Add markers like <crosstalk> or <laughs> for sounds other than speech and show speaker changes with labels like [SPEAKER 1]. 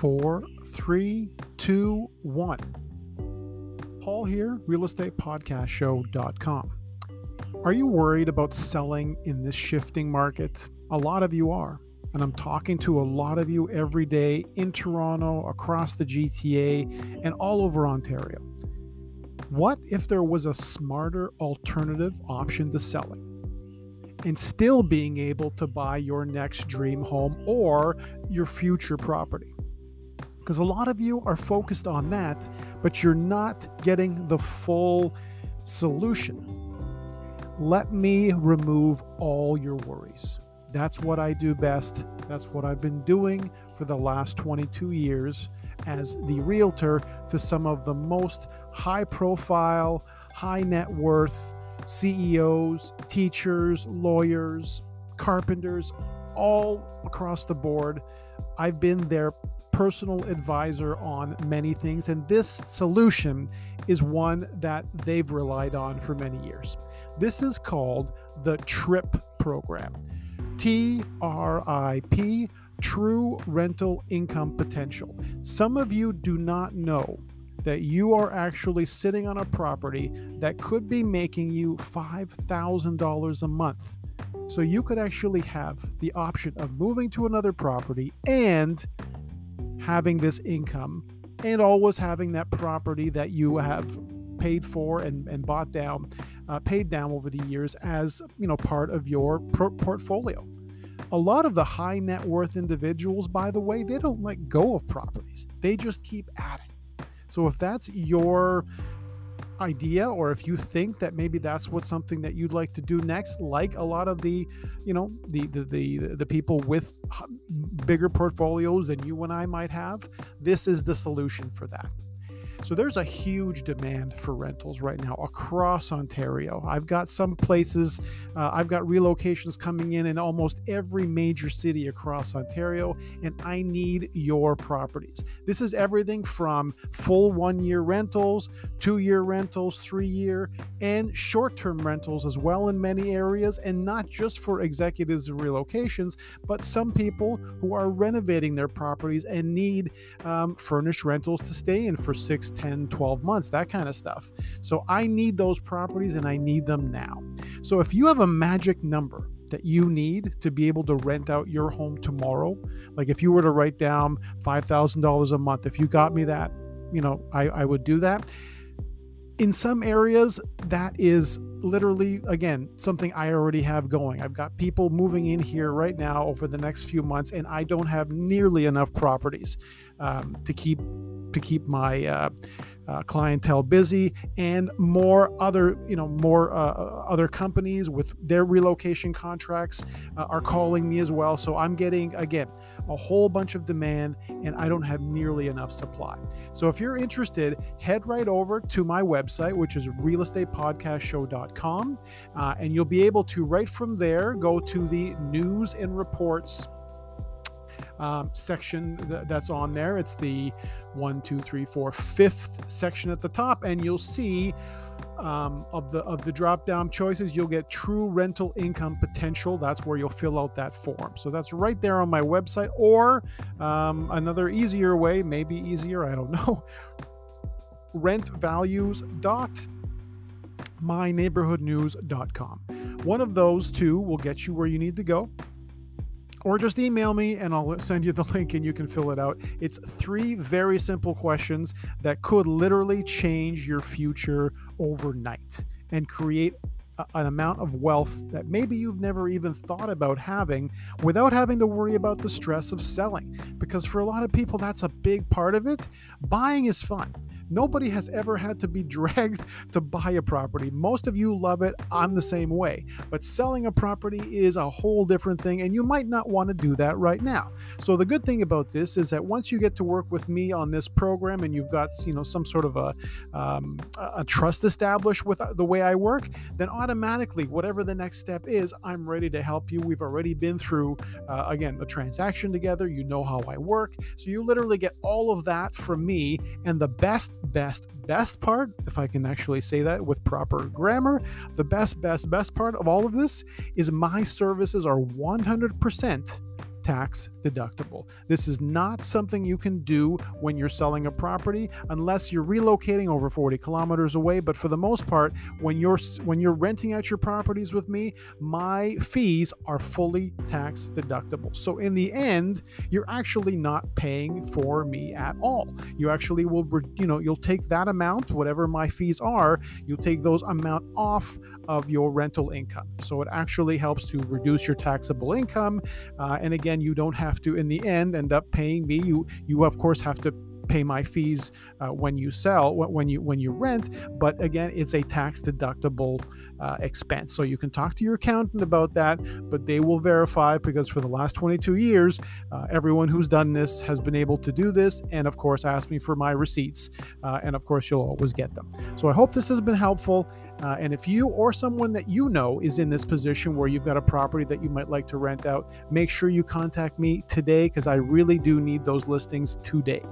[SPEAKER 1] four, three, two, one. Paul here, realestatePodcastShow.com. Are you worried about selling in this shifting market? A lot of you are. And I'm talking to a lot of you every day in Toronto, across the GTA, and all over Ontario. What if there was a smarter alternative option to selling? and still being able to buy your next dream home or your future property. Because a lot of you are focused on that, but you're not getting the full solution. Let me remove all your worries. That's what I do best. That's what I've been doing for the last 22 years as the realtor to some of the most high profile, high net worth, CEOs, teachers, lawyers, carpenters, all across the board. I've been their personal advisor on many things, and this solution is one that they've relied on for many years. This is called the TRIP program. T R I P, True Rental Income Potential. Some of you do not know that you are actually sitting on a property that could be making you $5,000 a month. So you could actually have the option of moving to another property and having this income and always having that property that you have paid for and, and bought down, uh, paid down over the years as you know part of your pro- portfolio. A lot of the high net worth individuals, by the way, they don't let go of properties. They just keep adding so if that's your idea or if you think that maybe that's what something that you'd like to do next like a lot of the you know the the the, the people with bigger portfolios than you and I might have this is the solution for that so there's a huge demand for rentals right now across Ontario. I've got some places, uh, I've got relocations coming in in almost every major city across Ontario, and I need your properties. This is everything from full one year rentals, two year rentals, three year, and short term rentals as well in many areas, and not just for executives and relocations, but some people who are renovating their properties and need um, furnished rentals to stay in for six 10, 12 months, that kind of stuff. So I need those properties and I need them now. So if you have a magic number, that you need to be able to rent out your home tomorrow. Like if you were to write down $5,000 a month, if you got me that, you know, I, I would do that. In some areas, that is literally, again, something I already have going. I've got people moving in here right now over the next few months, and I don't have nearly enough properties um, to keep to keep my uh, uh, clientele busy and more other you know more uh, uh, other companies with their relocation contracts uh, are calling me as well. So i'm getting again a whole bunch of demand and i don't have nearly enough supply. So if you're interested head right over to my website which is realestatepodcastshow.com and you'll be able to right from there go to the news and reports um, section th- that's on there. It's the one, two, three, four, fifth section at the top, and you'll see um, of the of the drop down choices you'll get true rental income potential. That's where you'll fill out that form. So that's right there on my website or um, another easier way maybe easier i don't <laughs> know rent values dot myneighborhoodnews.com one of those two will get you where you need to go or just email me and I'll send you the <laughs> link and you can fill it out. It's three very simple questions that could literally change your future overnight and create an amount of wealth that maybe you've never even thought about having without having to worry about the stress of selling. Because for a lot of people, that's a big part of it. Buying is fun. Nobody has ever had to be <laughs> dragged to buy a property. Most of you love it. I'm the same way. But selling a property is a whole different thing, and you might not want to do that right now. So the good thing about this is that once you get to work with me on this program and you've got you know some sort of a, um, a trust established with the way I work, then automatically whatever the next step is, I'm ready to help you. We've already been through uh, again a transaction together. You know how I work, so you literally get all of that from me, and the best best, best part, if I can actually say that with proper grammar, the best, best, best part of all of this is my services are 100% tax deductible. This is not something you can do when you're selling a property unless you're relocating over 40 kilometers away, but for the most part when you're when you're renting out your properties with me, my fees are fully tax deductible. So in the end, you're actually not paying for me at all. You actually will you know, you'll take that amount, whatever my fees are, you'll take those amount off of your rental income. So it actually helps to reduce your taxable income uh, and again, you don't have to in the end end up paying me. You you of course have to pay my fees uh, when you sell when you when you rent but again it's a tax deductible uh, expense so you can talk to your accountant about that but they will verify because for the last 22 years uh, everyone who's done this has been able to do this and of course ask me for my receipts uh, and of course you'll always get them so i hope this has been helpful uh, and if you or someone that you know is in this position where you've got a property that you might like to rent out, make sure you contact me today because I really do need those listings today.